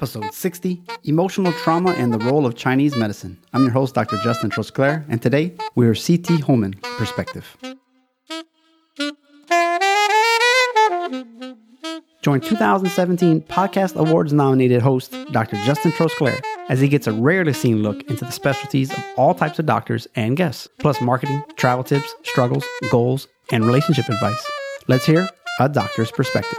episode 60 Emotional Trauma and the Role of Chinese Medicine. I'm your host, Dr. Justin Trosclair, and today we are CT Holman Perspective. Join 2017 Podcast Awards nominated host Dr. Justin Trosclair as he gets a rarely seen look into the specialties of all types of doctors and guests, plus marketing, travel tips, struggles, goals, and relationship advice. Let's hear a doctor's perspective.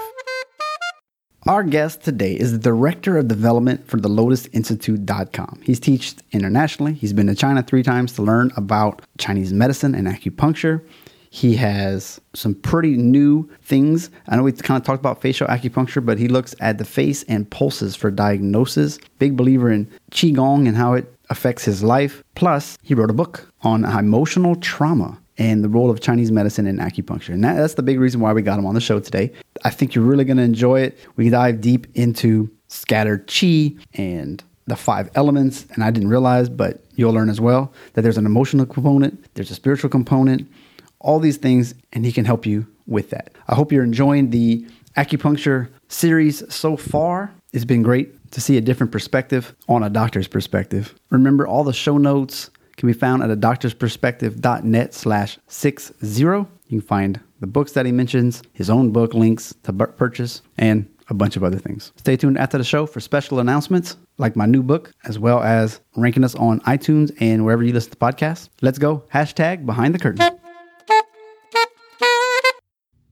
Our guest today is the Director of Development for the LotusInstitute.com. He's taught internationally. He's been to China three times to learn about Chinese medicine and acupuncture. He has some pretty new things. I know we kind of talked about facial acupuncture, but he looks at the face and pulses for diagnosis. Big believer in Qigong and how it affects his life. Plus, he wrote a book on emotional trauma and the role of Chinese medicine and acupuncture. And that, that's the big reason why we got him on the show today. I think you're really going to enjoy it. We dive deep into scattered chi and the five elements. And I didn't realize, but you'll learn as well, that there's an emotional component, there's a spiritual component, all these things, and he can help you with that. I hope you're enjoying the acupuncture series so far. It's been great to see a different perspective on a doctor's perspective. Remember, all the show notes can be found at a doctorsperspective.net slash 60. You can find the books that he mentions, his own book links to purchase, and a bunch of other things. Stay tuned after the show for special announcements like my new book, as well as ranking us on iTunes and wherever you listen to podcasts. Let's go. Hashtag behind the curtain.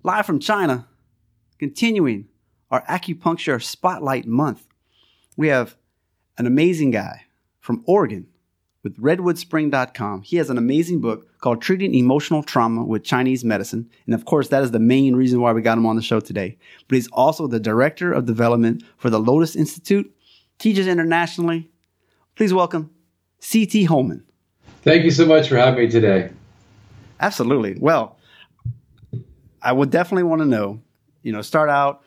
Live from China, continuing our acupuncture spotlight month, we have an amazing guy from Oregon with redwoodspring.com. He has an amazing book called Treating Emotional Trauma with Chinese Medicine. And of course, that is the main reason why we got him on the show today. But he's also the director of development for the Lotus Institute, teaches internationally. Please welcome CT Holman. Thank you so much for having me today. Absolutely. Well, I would definitely want to know, you know, start out,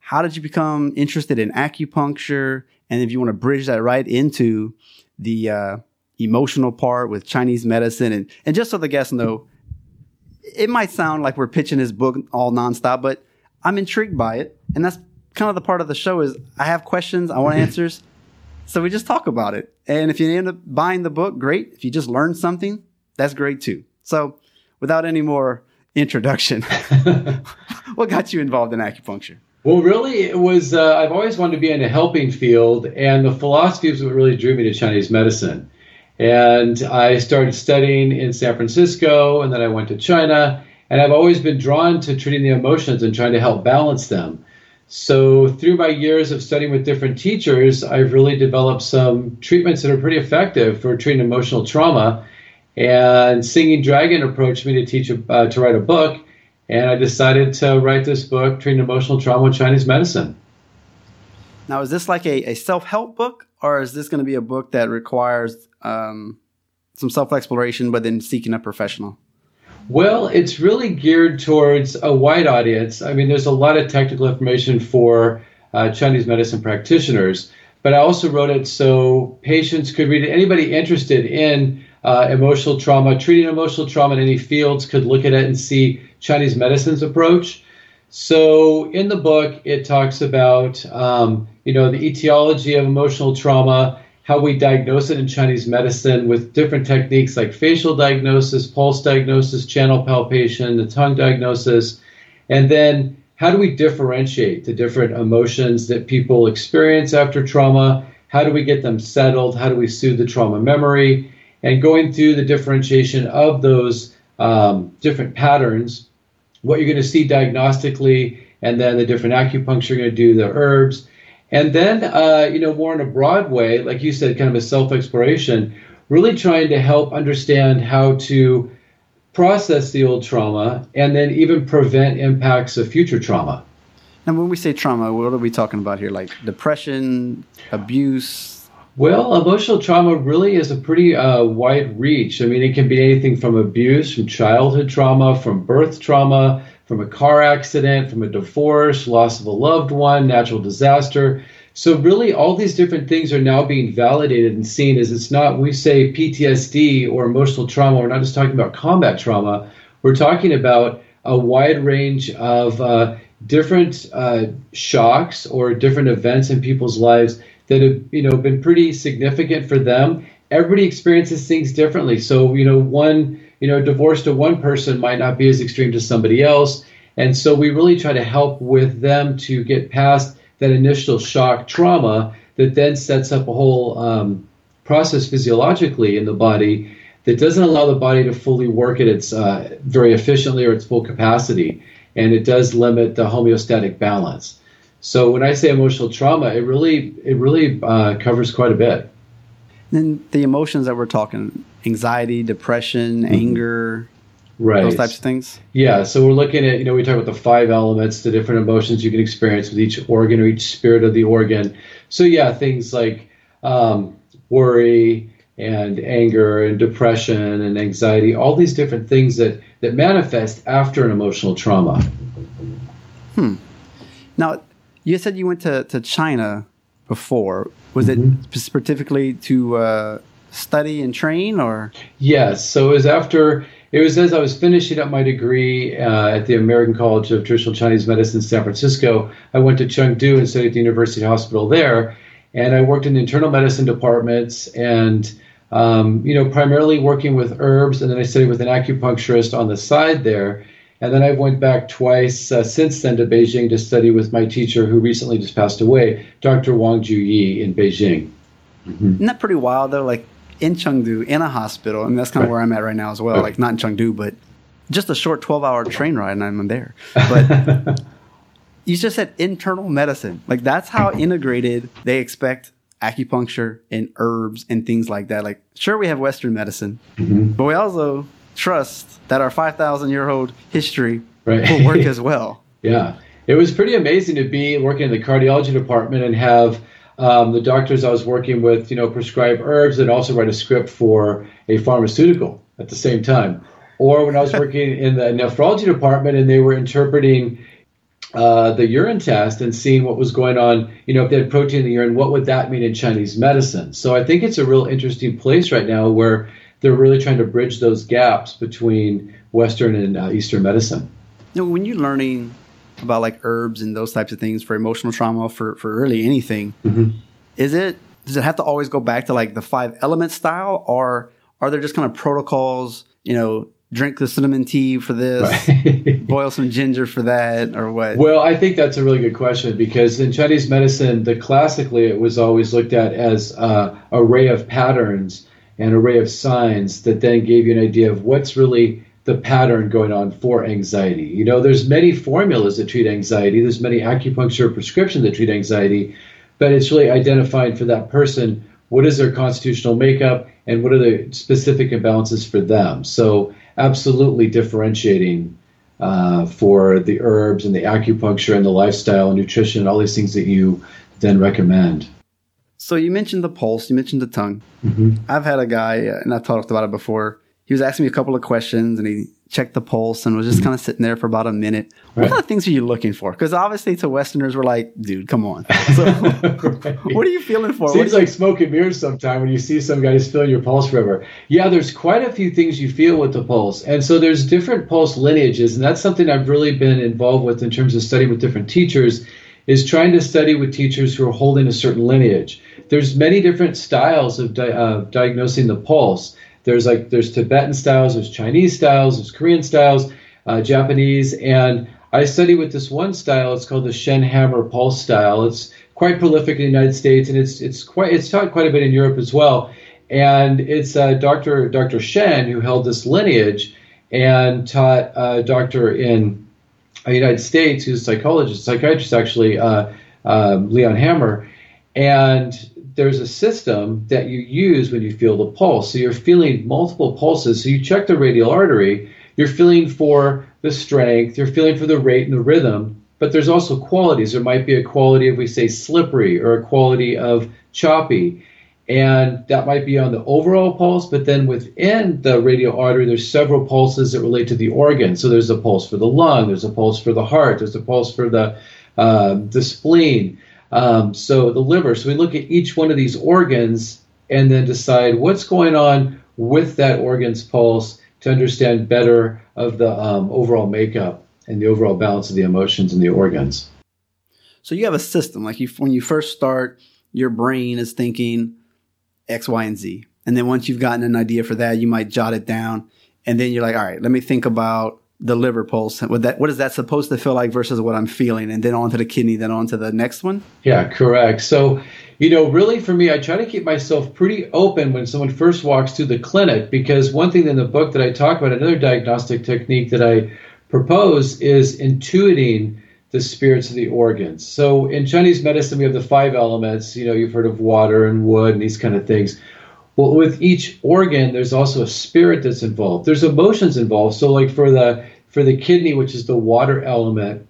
how did you become interested in acupuncture? And if you want to bridge that right into the, uh, emotional part with Chinese medicine. And, and just so the guests know, it might sound like we're pitching his book all nonstop, but I'm intrigued by it. And that's kind of the part of the show is I have questions, I want answers. So we just talk about it. And if you end up buying the book, great. If you just learn something, that's great too. So without any more introduction, what got you involved in acupuncture? Well, really, it was, uh, I've always wanted to be in a helping field, and the philosophy is what really drew me to Chinese medicine. And I started studying in San Francisco, and then I went to China. And I've always been drawn to treating the emotions and trying to help balance them. So, through my years of studying with different teachers, I've really developed some treatments that are pretty effective for treating emotional trauma. And Singing Dragon approached me to teach uh, to write a book, and I decided to write this book, Treating Emotional Trauma with Chinese Medicine. Now, is this like a, a self help book, or is this going to be a book that requires um, some self exploration, but then seeking a professional? Well, it's really geared towards a wide audience. I mean, there's a lot of technical information for uh, Chinese medicine practitioners, but I also wrote it so patients could read it. Anybody interested in uh, emotional trauma, treating emotional trauma in any fields, could look at it and see Chinese medicine's approach. So in the book, it talks about um, you know the etiology of emotional trauma how we diagnose it in Chinese medicine with different techniques like facial diagnosis, pulse diagnosis, channel palpation, the tongue diagnosis, and then how do we differentiate the different emotions that people experience after trauma? How do we get them settled? How do we soothe the trauma memory? And going through the differentiation of those um, different patterns, what you're going to see diagnostically, and then the different acupuncture you're going to do, the herbs, and then, uh, you know, more in a broad way, like you said, kind of a self exploration, really trying to help understand how to process the old trauma and then even prevent impacts of future trauma. And when we say trauma, what are we talking about here? Like depression, abuse? Well, emotional trauma really is a pretty uh, wide reach. I mean, it can be anything from abuse, from childhood trauma, from birth trauma, from a car accident, from a divorce, loss of a loved one, natural disaster. So, really, all these different things are now being validated and seen as it's not, we say PTSD or emotional trauma, we're not just talking about combat trauma, we're talking about a wide range of uh, different uh, shocks or different events in people's lives that have you know been pretty significant for them. Everybody experiences things differently. So you know, one you know divorce to one person might not be as extreme to somebody else, and so we really try to help with them to get past that initial shock trauma that then sets up a whole um, process physiologically in the body that doesn't allow the body to fully work at its uh, very efficiently or its full capacity, and it does limit the homeostatic balance. So when I say emotional trauma, it really it really uh, covers quite a bit. Then the emotions that we're talking anxiety, depression, mm-hmm. anger, right. those types of things. Yeah, so we're looking at you know we talk about the five elements, the different emotions you can experience with each organ or each spirit of the organ. So yeah, things like um, worry and anger and depression and anxiety, all these different things that that manifest after an emotional trauma. Hmm. Now, you said you went to, to China before. Was mm-hmm. it specifically to uh, study and train, or? Yes. So it was after. It was as I was finishing up my degree uh, at the American College of Traditional Chinese Medicine in San Francisco. I went to Chengdu and studied at the University Hospital there, and I worked in the internal medicine departments and. Um, you know, primarily working with herbs, and then I studied with an acupuncturist on the side there. And then I went back twice uh, since then to Beijing to study with my teacher who recently just passed away, Dr. Wang Juyi in Beijing. Mm-hmm. Isn't that pretty wild though? Like in Chengdu, in a hospital, and that's kind of right. where I'm at right now as well. Right. Like not in Chengdu, but just a short 12 hour train ride and I'm there. But you just said internal medicine. Like that's how integrated they expect acupuncture and herbs and things like that. Like, sure, we have Western medicine, mm-hmm. but we also trust that our 5,000 year old history right. will work as well. yeah. It was pretty amazing to be working in the cardiology department and have um, the doctors I was working with, you know, prescribe herbs and also write a script for a pharmaceutical at the same time. Or when I was working in the nephrology department and they were interpreting uh, the urine test and seeing what was going on, you know, if they had protein in the urine, what would that mean in Chinese medicine? So I think it's a real interesting place right now where they're really trying to bridge those gaps between Western and uh, Eastern medicine. Know, when you're learning about like herbs and those types of things for emotional trauma, for, for really anything, mm-hmm. is it, does it have to always go back to like the five element style or are there just kind of protocols, you know, drink the cinnamon tea for this, right. boil some ginger for that, or what? Well, I think that's a really good question because in Chinese medicine, the classically it was always looked at as uh, array of patterns and array of signs that then gave you an idea of what's really the pattern going on for anxiety. You know, there's many formulas that treat anxiety. There's many acupuncture prescriptions that treat anxiety, but it's really identifying for that person what is their constitutional makeup and what are the specific imbalances for them. So absolutely differentiating uh, for the herbs and the acupuncture and the lifestyle and nutrition and all these things that you then recommend. So you mentioned the pulse, you mentioned the tongue. Mm-hmm. I've had a guy, uh, and I've talked about it before. He was asking me a couple of questions, and he checked the pulse and was just kind of sitting there for about a minute. Right. What kind of things are you looking for? Because obviously, to Westerners, we're like, dude, come on. So, right. what are you feeling for? Seems like smoke and mirrors sometimes when you see some guy who's feeling your pulse forever. Yeah, there's quite a few things you feel with the pulse. And so there's different pulse lineages. And that's something I've really been involved with in terms of studying with different teachers is trying to study with teachers who are holding a certain lineage. There's many different styles of di- uh, diagnosing the pulse. There's like there's Tibetan styles, there's Chinese styles, there's Korean styles, uh, Japanese, and I study with this one style. It's called the Shen Hammer Pulse style. It's quite prolific in the United States, and it's it's quite it's taught quite a bit in Europe as well. And it's uh, Dr. Dr. Shen who held this lineage and taught uh, doctor in United States who's a psychologist, psychiatrist actually, uh, um, Leon Hammer, and there's a system that you use when you feel the pulse. So you're feeling multiple pulses. So you check the radial artery, you're feeling for the strength, you're feeling for the rate and the rhythm, but there's also qualities. There might be a quality of, we say, slippery or a quality of choppy. And that might be on the overall pulse, but then within the radial artery, there's several pulses that relate to the organ. So there's a pulse for the lung, there's a pulse for the heart, there's a pulse for the uh, the spleen. Um, so the liver. So we look at each one of these organs and then decide what's going on with that organ's pulse to understand better of the um, overall makeup and the overall balance of the emotions and the organs. So you have a system like you when you first start, your brain is thinking X, Y, and Z. And then once you've gotten an idea for that, you might jot it down. And then you're like, all right, let me think about the liver pulse. What that what is that supposed to feel like versus what I'm feeling? And then on to the kidney, then on to the next one? Yeah, correct. So, you know, really for me, I try to keep myself pretty open when someone first walks through the clinic because one thing in the book that I talk about, another diagnostic technique that I propose is intuiting the spirits of the organs. So in Chinese medicine, we have the five elements. You know, you've heard of water and wood and these kind of things. Well, with each organ, there's also a spirit that's involved. There's emotions involved. So, like for the for the kidney, which is the water element,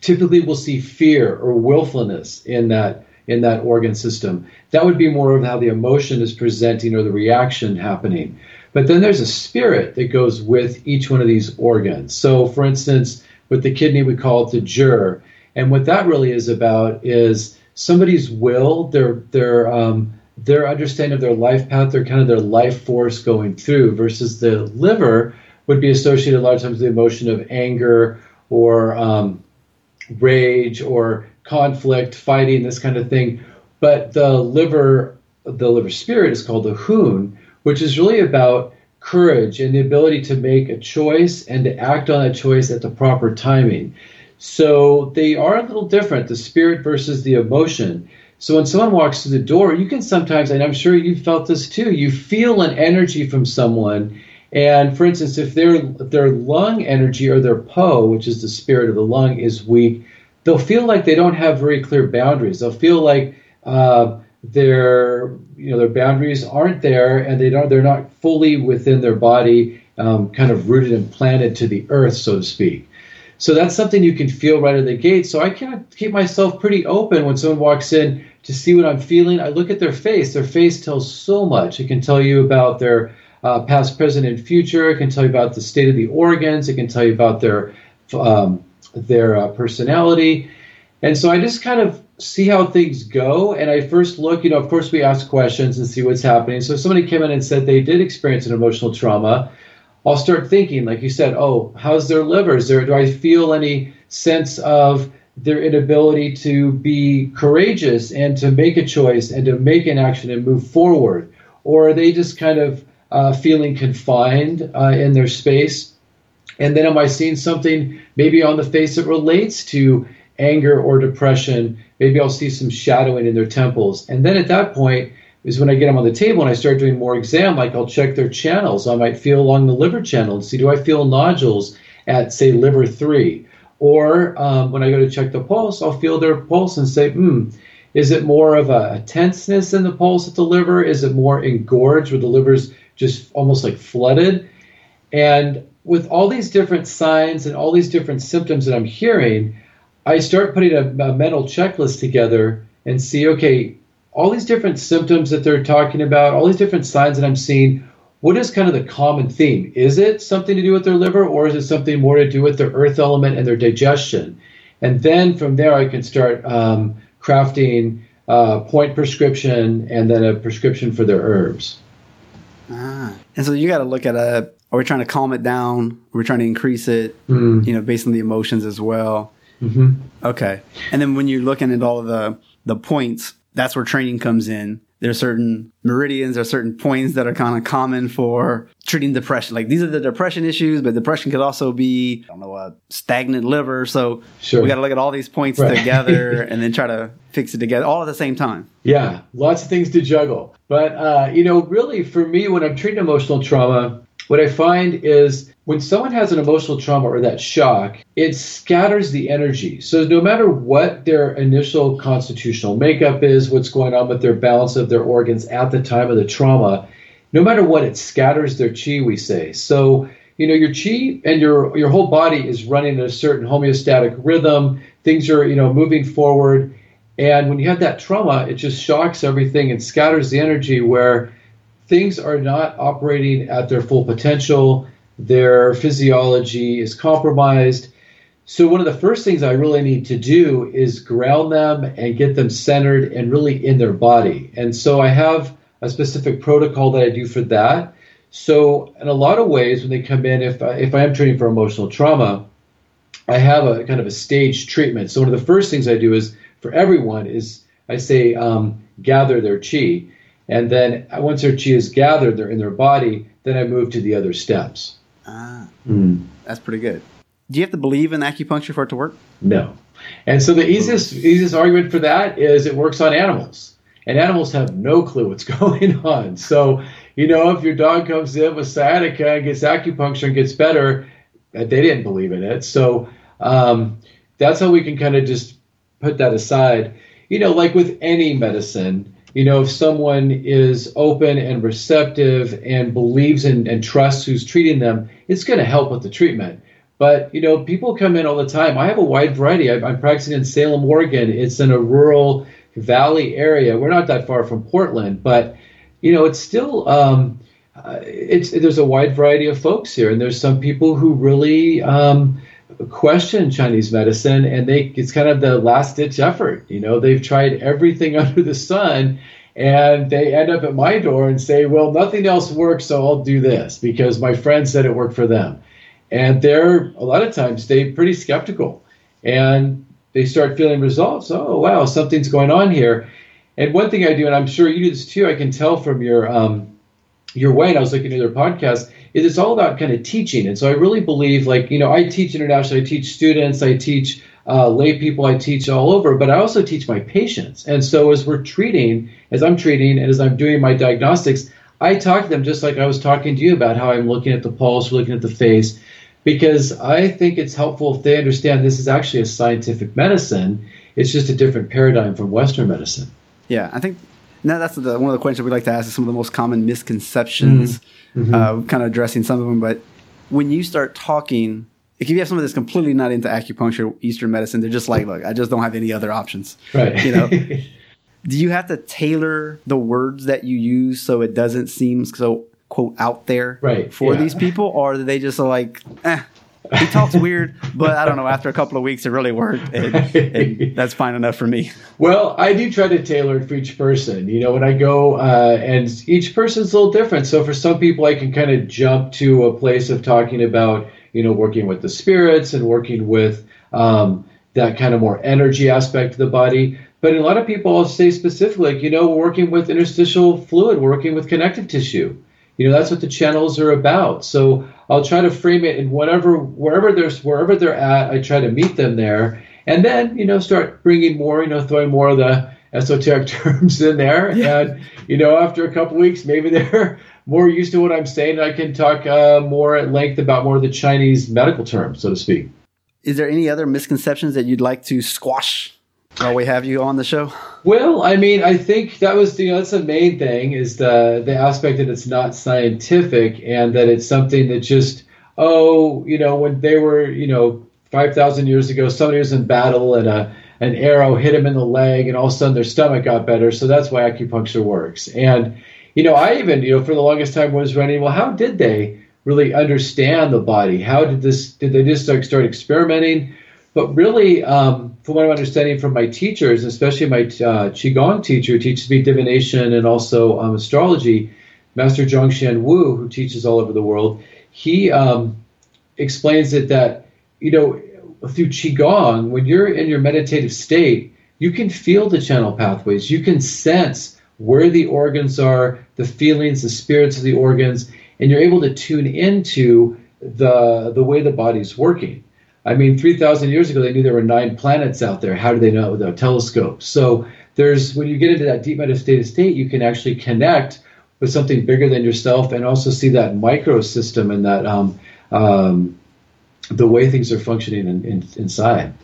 typically we'll see fear or willfulness in that in that organ system. That would be more of how the emotion is presenting or the reaction happening. But then there's a spirit that goes with each one of these organs. So, for instance, with the kidney, we call it the zhi. And what that really is about is somebody's will, their their um, their understanding of their life path, their kind of their life force going through, versus the liver would be associated a lot of times with the emotion of anger or um, rage or conflict, fighting, this kind of thing. But the liver, the liver spirit is called the hun, which is really about courage and the ability to make a choice and to act on a choice at the proper timing. So they are a little different, the spirit versus the emotion. So when someone walks through the door, you can sometimes, and I'm sure you've felt this too, you feel an energy from someone. And for instance, if their their lung energy or their po, which is the spirit of the lung, is weak, they'll feel like they don't have very clear boundaries. They'll feel like uh, their you know their boundaries aren't there and they don't they're not fully within their body um, kind of rooted and planted to the earth so to speak. So that's something you can feel right at the gate. So i kind of keep myself pretty open when someone walks in to see what i'm feeling. I look at their face. Their face tells so much. It can tell you about their uh, past present and future. It can tell you about the state of the organs. It can tell you about their um, their uh, personality. And so i just kind of see how things go. And I first look, you know, of course, we ask questions and see what's happening. So if somebody came in and said they did experience an emotional trauma, I'll start thinking, like you said, oh, how's their liver? Is there, do I feel any sense of their inability to be courageous and to make a choice and to make an action and move forward? Or are they just kind of uh, feeling confined uh, in their space? And then am I seeing something maybe on the face that relates to anger or depression. Maybe I'll see some shadowing in their temples. And then at that point is when I get them on the table and I start doing more exam, like I'll check their channels. I might feel along the liver channel and see do I feel nodules at, say, liver three? Or um, when I go to check the pulse, I'll feel their pulse and say, hmm, is it more of a, a tenseness in the pulse at the liver? Is it more engorged where the liver's just almost like flooded? And with all these different signs and all these different symptoms that I'm hearing, I start putting a, a mental checklist together and see, okay, all these different symptoms that they're talking about, all these different signs that I'm seeing, what is kind of the common theme? Is it something to do with their liver or is it something more to do with their earth element and their digestion? And then from there, I can start um, crafting a point prescription and then a prescription for their herbs. Ah. And so you got to look at a, are we trying to calm it down? Are we trying to increase it, mm. you know, based on the emotions as well? Mm-hmm. Okay. And then when you're looking at all of the, the points, that's where training comes in. There's certain meridians, there's certain points that are kind of common for treating depression. Like these are the depression issues, but depression could also be, I don't know, a stagnant liver. So sure. we got to look at all these points right. together and then try to fix it together all at the same time. Yeah, lots of things to juggle. But, uh, you know, really for me, when I'm treating emotional trauma, what I find is when someone has an emotional trauma or that shock, it scatters the energy. So no matter what their initial constitutional makeup is, what's going on with their balance of their organs at the time of the trauma, no matter what, it scatters their chi, we say. So, you know, your chi and your your whole body is running in a certain homeostatic rhythm. Things are, you know, moving forward. And when you have that trauma, it just shocks everything and scatters the energy where things are not operating at their full potential, their physiology is compromised. So, one of the first things I really need to do is ground them and get them centered and really in their body. And so, I have a specific protocol that I do for that. So, in a lot of ways, when they come in, if, if I am treating for emotional trauma, I have a kind of a staged treatment. So, one of the first things I do is for everyone is I say um, gather their chi. And then once their chi is gathered, they're in their body, then I move to the other steps. Ah, mm. that's pretty good. Do you have to believe in acupuncture for it to work? No. And so the easiest easiest argument for that is it works on animals. And animals have no clue what's going on. So, you know, if your dog comes in with sciatica and gets acupuncture and gets better, they didn't believe in it. So um, that's how we can kind of just put that aside. You know, like with any medicine, you know, if someone is open and receptive and believes in and trusts who's treating them, it's going to help with the treatment. But, you know, people come in all the time. I have a wide variety. I'm practicing in Salem, Oregon. It's in a rural valley area. We're not that far from Portland, but, you know, it's still, um, uh, it's, there's a wide variety of folks here. And there's some people who really, um, question Chinese medicine, and they it's kind of the last ditch effort. You know, they've tried everything under the sun, and they end up at my door and say, "Well, nothing else works, so I'll do this because my friend said it worked for them." And they're a lot of times they pretty skeptical, and they start feeling results. Oh, wow, something's going on here. And one thing I do, and I'm sure you do this too, I can tell from your um, your way. And I was looking at their podcast it's all about kind of teaching. And so I really believe, like, you know, I teach internationally, I teach students, I teach uh, lay people, I teach all over, but I also teach my patients. And so as we're treating, as I'm treating, and as I'm doing my diagnostics, I talk to them just like I was talking to you about how I'm looking at the pulse, looking at the face, because I think it's helpful if they understand this is actually a scientific medicine. It's just a different paradigm from Western medicine. Yeah, I think now that's the, one of the questions we like to ask is some of the most common misconceptions, mm-hmm. uh, kind of addressing some of them. But when you start talking, if you have someone that's completely not into acupuncture, Eastern medicine, they're just like, look, I just don't have any other options. Right. You know. Do you have to tailor the words that you use so it doesn't seem so quote out there right. for yeah. these people, or are they just like, eh, he talks weird, but I don't know. After a couple of weeks, it really worked, and, and, that's fine enough for me. Well, I do try to tailor it for each person. You know, when I go, uh, and each person's a little different. So for some people, I can kind of jump to a place of talking about, you know, working with the spirits and working with um, that kind of more energy aspect of the body. But a lot of people, I'll say specifically, like, you know, working with interstitial fluid, working with connective tissue. You know, that's what the channels are about. So I'll try to frame it in whatever, wherever there's, wherever they're at, I try to meet them there. And then, you know, start bringing more, you know, throwing more of the esoteric terms in there. Yeah. And, you know, after a couple weeks, maybe they're more used to what I'm saying. I can talk uh, more at length about more of the Chinese medical terms, so to speak. Is there any other misconceptions that you'd like to squash while we have you on the show? Well, I mean, I think that was you know that's the main thing is the the aspect that it's not scientific and that it's something that just oh you know when they were you know five thousand years ago somebody was in battle and a an arrow hit him in the leg and all of a sudden their stomach got better. So that's why acupuncture works. And you know I even you know for the longest time was running well how did they really understand the body? How did this did they just start, start experimenting but really, um, from what I'm understanding from my teachers, especially my uh, Qigong teacher who teaches me divination and also um, astrology, Master Zhongxian Wu, who teaches all over the world, he um, explains it that, you know, through Qigong, when you're in your meditative state, you can feel the channel pathways. You can sense where the organs are, the feelings, the spirits of the organs, and you're able to tune into the, the way the body's working. I mean, 3,000 years ago, they knew there were nine planets out there. How do they know it without telescopes? So there's when you get into that deep meditative state, you can actually connect with something bigger than yourself and also see that microsystem and that um, um, the way things are functioning in, in, inside.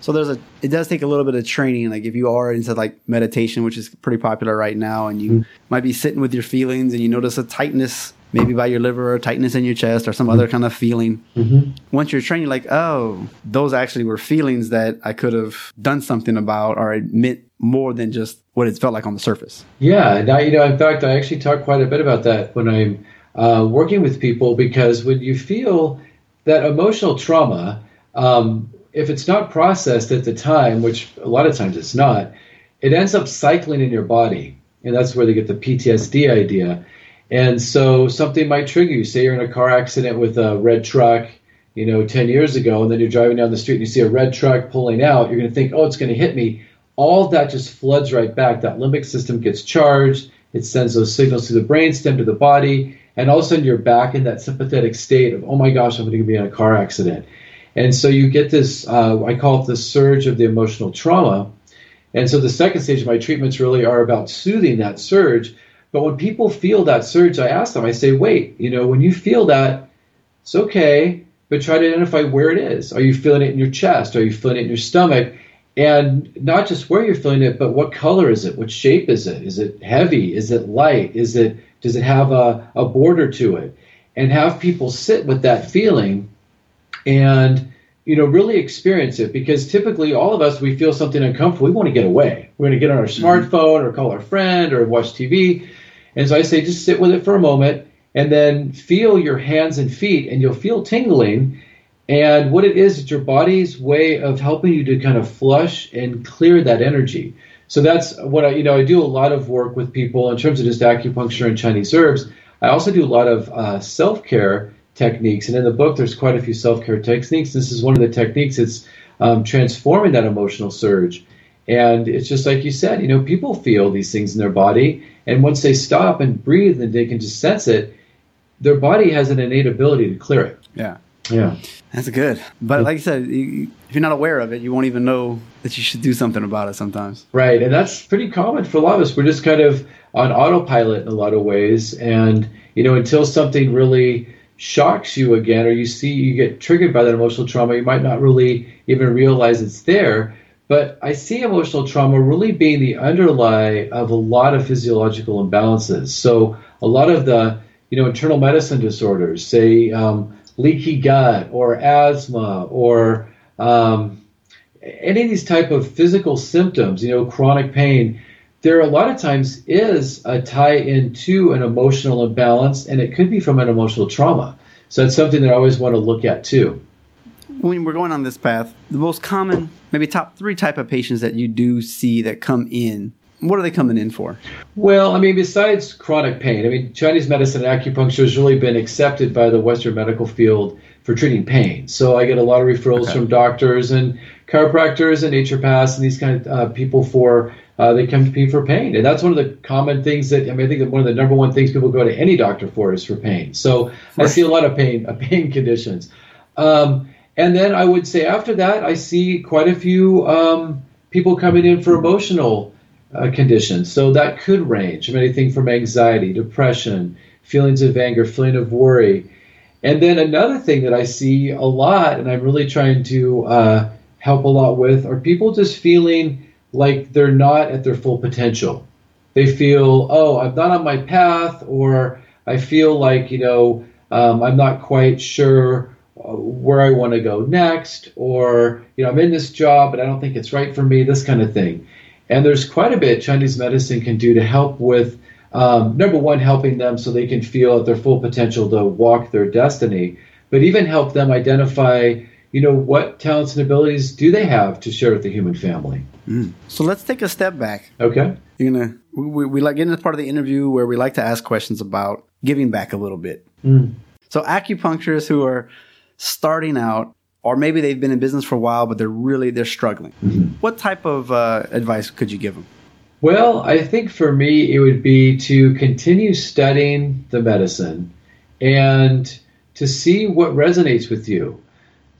So there's a it does take a little bit of training. Like if you are into like meditation, which is pretty popular right now, and you mm-hmm. might be sitting with your feelings and you notice a tightness maybe by your liver or tightness in your chest or some mm-hmm. other kind of feeling. Mm-hmm. Once you're trained, you're like, oh, those actually were feelings that I could have done something about or admit more than just what it felt like on the surface. Yeah. Now, you know, in fact, I actually talk quite a bit about that when I'm uh, working with people because when you feel that emotional trauma, um, if it's not processed at the time, which a lot of times it's not, it ends up cycling in your body. And that's where they get the PTSD idea. And so something might trigger you. Say you're in a car accident with a red truck, you know, 10 years ago, and then you're driving down the street and you see a red truck pulling out. You're going to think, oh, it's going to hit me. all that just floods right back. That limbic system gets charged. It sends those signals to the brainstem to the body, and all of a sudden you're back in that sympathetic state of, oh my gosh, I'm going to be in a car accident. And so you get this, uh, I call it the surge of the emotional trauma. And so the second stage of my treatments really are about soothing that surge. But when people feel that surge, I ask them, I say, wait, you know, when you feel that, it's okay, but try to identify where it is. Are you feeling it in your chest? Are you feeling it in your stomach? And not just where you're feeling it, but what color is it? What shape is it? Is it heavy? Is it light? Is it does it have a, a border to it? And have people sit with that feeling and you know really experience it because typically all of us we feel something uncomfortable we want to get away we're going to get on our mm-hmm. smartphone or call our friend or watch tv and so i say just sit with it for a moment and then feel your hands and feet and you'll feel tingling and what it is it's your body's way of helping you to kind of flush and clear that energy so that's what i you know i do a lot of work with people in terms of just acupuncture and chinese herbs i also do a lot of uh, self-care techniques. And in the book, there's quite a few self care techniques. This is one of the techniques. It's um, transforming that emotional surge. And it's just like you said, you know, people feel these things in their body. And once they stop and breathe and they can just sense it, their body has an innate ability to clear it. Yeah. Yeah. That's good. But like you said, you, if you're not aware of it, you won't even know that you should do something about it sometimes. Right. And that's pretty common for a lot of us. We're just kind of on autopilot in a lot of ways. And, you know, until something really shocks you again or you see you get triggered by that emotional trauma you might not really even realize it's there but i see emotional trauma really being the underlie of a lot of physiological imbalances so a lot of the you know internal medicine disorders say um, leaky gut or asthma or um, any of these type of physical symptoms you know chronic pain there a lot of times is a tie into an emotional imbalance, and it could be from an emotional trauma. So it's something that I always want to look at too. When we're going on this path, the most common, maybe top three type of patients that you do see that come in, what are they coming in for? Well, I mean, besides chronic pain, I mean, Chinese medicine and acupuncture has really been accepted by the Western medical field for treating pain. So I get a lot of referrals okay. from doctors and chiropractors and naturopaths and these kind of uh, people for uh, they come to me for pain. And that's one of the common things that I mean, I think that one of the number one things people go to any doctor for is for pain. So I see a lot of pain, uh, pain conditions. Um, and then I would say after that, I see quite a few um, people coming in for emotional uh, conditions. So that could range from anything from anxiety, depression, feelings of anger, feeling of worry. And then another thing that I see a lot, and I'm really trying to uh, help a lot with, are people just feeling like they're not at their full potential. They feel, oh, I'm not on my path, or I feel like, you know, um, I'm not quite sure uh, where I want to go next, or, you know, I'm in this job, but I don't think it's right for me, this kind of thing. And there's quite a bit Chinese medicine can do to help with, um, number one, helping them so they can feel at their full potential to walk their destiny, but even help them identify you know, what talents and abilities do they have to share with the human family? Mm. So let's take a step back. Okay. You're gonna we, we like getting to part of the interview where we like to ask questions about giving back a little bit. Mm. So acupuncturists who are starting out, or maybe they've been in business for a while, but they're really they're struggling. Mm-hmm. What type of uh, advice could you give them? Well, I think for me it would be to continue studying the medicine and to see what resonates with you.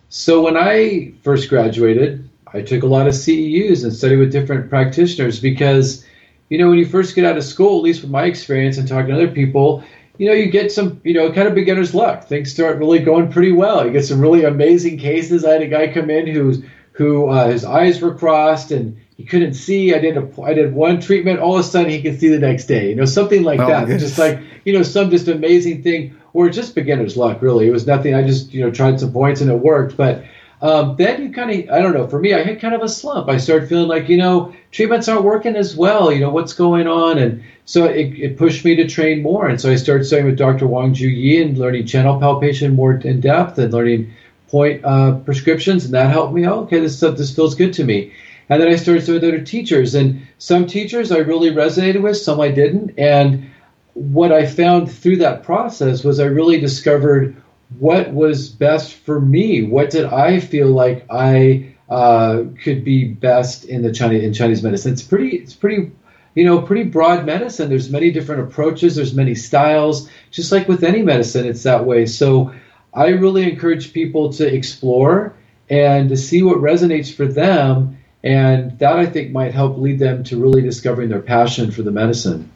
So when I first graduated, I took a lot of CEUs and studied with different practitioners because, you know, when you first get out of school, at least from my experience and talking to other people, you know, you get some, you know, kind of beginner's luck. Things start really going pretty well. You get some really amazing cases. I had a guy come in who's who uh, his eyes were crossed and he couldn't see. I did a, I did one treatment. All of a sudden, he could see the next day. You know, something like oh, that. Just like you know, some just amazing thing or just beginner's luck, really. It was nothing. I just, you know, tried some points and it worked. But um, then you kind of, I don't know, for me, I had kind of a slump. I started feeling like, you know, treatments aren't working as well. You know, what's going on? And so it, it pushed me to train more. And so I started studying with Dr. Wang Ju Yi and learning channel palpation more in depth and learning point uh, prescriptions. And that helped me. Oh, okay, this stuff, this feels good to me. And then I started studying with other teachers. And some teachers I really resonated with, some I didn't. And what I found through that process was I really discovered what was best for me. What did I feel like I uh, could be best in the Chinese in Chinese medicine. It's pretty it's pretty you know pretty broad medicine. There's many different approaches. There's many styles. Just like with any medicine, it's that way. So I really encourage people to explore and to see what resonates for them. And that I think might help lead them to really discovering their passion for the medicine.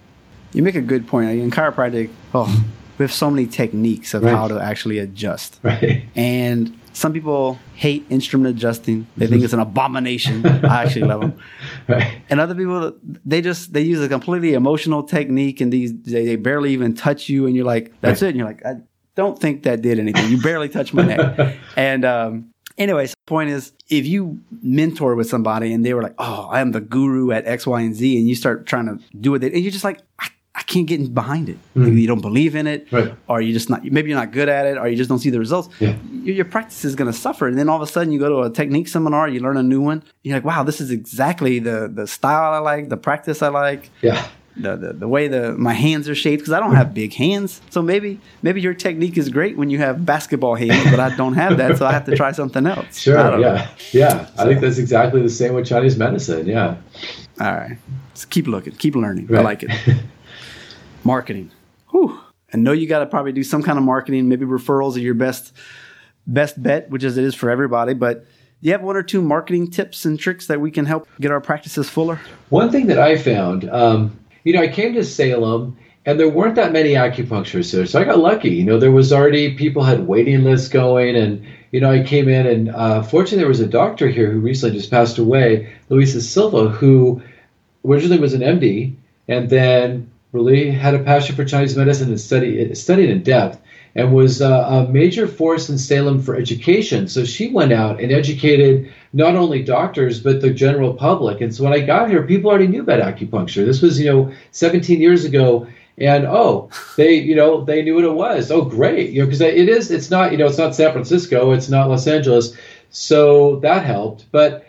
You make a good point. In chiropractic, oh, we have so many techniques of Right. how to actually adjust. Right. And some people hate instrument adjusting. They think it's an abomination. I actually love them. Right. And other people, they just they use a completely emotional technique, and these they, they barely even touch you, and you're like, "That's Right. it." And you're like, "I don't think that did anything. You barely touched my neck." and um, anyways, point is, if you mentor with somebody and they were like, "Oh, I am the guru at X, Y, and Z," and you start trying to do it, and you're just like, "I, I can't get behind it." Mm-hmm. Either you don't believe in it, Right. or you just not. Maybe you're not good at it, or you just don't see the results. Yeah. Your, your practice is going to suffer, and then all of a sudden you go to a technique seminar, you learn a new one. You're like, "Wow, this is exactly the the style I like, the practice I like." Yeah. the, the, the way the my hands are shaped because I don't have mm-hmm. big hands. So maybe maybe your technique is great when you have basketball hands, but I don't have that, so I have to try something else. Sure. don't know. Yeah. Yeah. I think that's exactly the same with Chinese medicine. Yeah. All right. Just keep looking, keep learning. I like it. marketing. Whew. I know you got to probably do some kind of marketing. Maybe referrals are your best best bet, which is it is for everybody. But do you have one or two marketing tips and tricks that we can help get our practices fuller? One thing that I found, um, you know, I came to Salem and there weren't that many acupuncturists there. So I got lucky. You know, there was already people had waiting lists going. And, you know, I came in and uh, fortunately there was a doctor here who recently just passed away, Luisa Silva, who originally was an MD and then really had a passion for Chinese medicine and study, studied in depth and was uh, a major force in Salem for education. So she went out and educated not only doctors but the general public. And so when I got here, people already knew about acupuncture. This was you know 17 years ago, and oh, they you know they knew what it was. Oh, great, you know because it is it's not you know it's not San Francisco, it's not Los Angeles, so that helped. But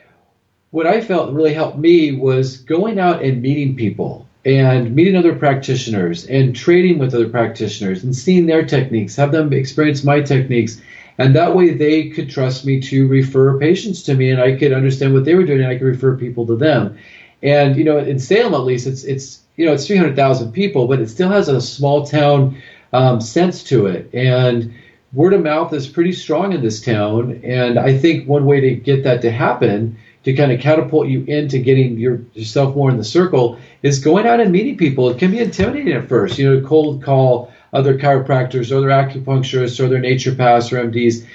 what I felt really helped me was going out and meeting people and meeting other practitioners and trading with other practitioners and seeing their techniques, have them experience my techniques. And that way they could trust me to refer patients to me and I could understand what they were doing and I could refer people to them. And, you know, in Salem at least, it's, it's you know, it's 300,000 people, but it still has a small town um, sense to it. And word of mouth is pretty strong in this town. And I think one way to get that to happen to kind of catapult you into getting your, yourself more in the circle is going out and meeting people. It can be intimidating at first, you know, cold call other chiropractors or other acupuncturists or other naturopaths or MDs,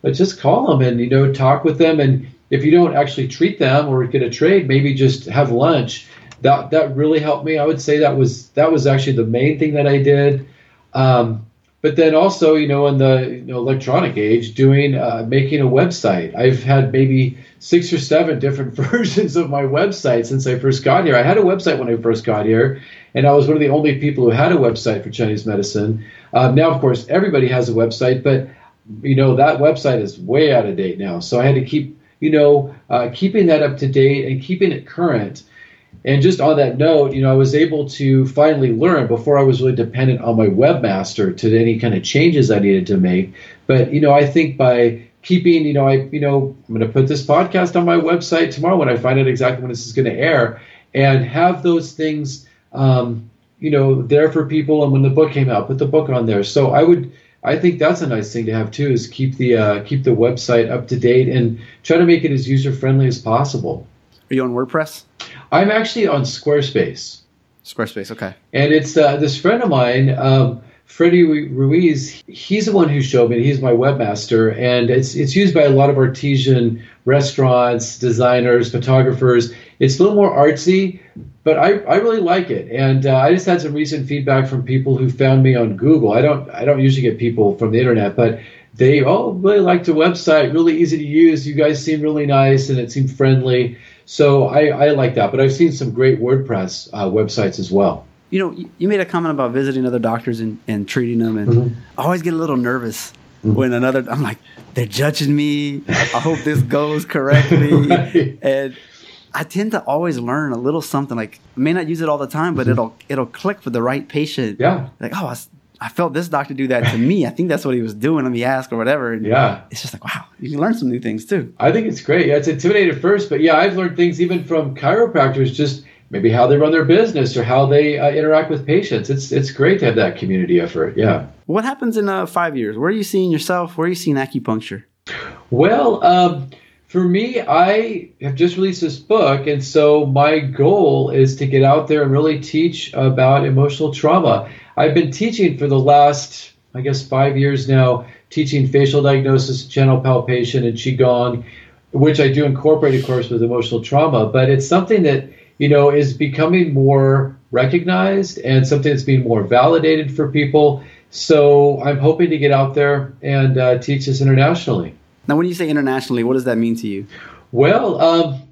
but just call them and, you know, talk with them. And if you don't actually treat them or get a trade, maybe just have lunch. That, that really helped me. I would say that was that was actually the main thing that I did. Um, but then also, you know, in the you know, electronic age, doing uh, making a website. I've had maybe six or seven different versions of my website since I first got here. I had a website when I first got here, and I was one of the only people who had a website for Chinese medicine. Um, now, of course, everybody has a website, but you know that website is way out of date now. So I had to keep, you know, uh, keeping that up to date and keeping it current. And just on that note, you know, I was able to finally learn before I was really dependent on my webmaster to any kind of changes I needed to make. But you know, I think by keeping, you know, I, you know, I'm going to put this podcast on my website tomorrow when I find out exactly when this is going to air, and have those things, um, you know, there for people. And when the book came out, put the book on there. So I would. I think that's a nice thing to have too. Is keep the uh, keep the website up to date and try to make it as user friendly as possible. Are you on WordPress? I'm actually on Squarespace, Squarespace, okay. and it's uh, this friend of mine, um, Freddie Ruiz. He's the one who showed me. He's my webmaster, and it's it's used by a lot of artesian restaurants, designers, photographers. It's a little more artsy, but I, I really like it. And uh, I just had some recent feedback from people who found me on Google. I don't I don't usually get people from the internet, but they oh really liked the website, really easy to use. You guys seem really nice, and it seemed friendly. So I, I like that. But I've seen some great WordPress uh, websites as well. You know, you- made a comment about visiting other doctors and, and treating them, and Mhm. I always get a little nervous when another. I'm like, they're judging me. I hope this goes correctly, Right. and I tend to always learn a little something. Like, I may not use it all the time, but it'll it'll click for the right patient. Yeah. Like, oh, I felt this doctor do that to me. I think that's what he was doing. Let me ask or whatever. And Yeah. It's just like, wow, you can learn some new things too. I think it's great. Yeah, it's intimidating at first, but yeah, I've learned things even from chiropractors, just maybe how they run their business or how they uh, interact with patients. It's it's great to have that community effort. Yeah. What happens in uh, five years? Where are you seeing yourself? Where are you seeing acupuncture? Well, um, for me, I have just released this book, and so my goal is to get out there and really teach about emotional trauma. I've been teaching for the last, I guess, five years now, teaching facial diagnosis, channel palpation, and qigong, which I do incorporate, of course, with emotional trauma. But it's something that you know is becoming more recognized and something that's being more validated for people. So I'm hoping to get out there and uh, teach this internationally. Now, when you say internationally, what does that mean to you? Well, um,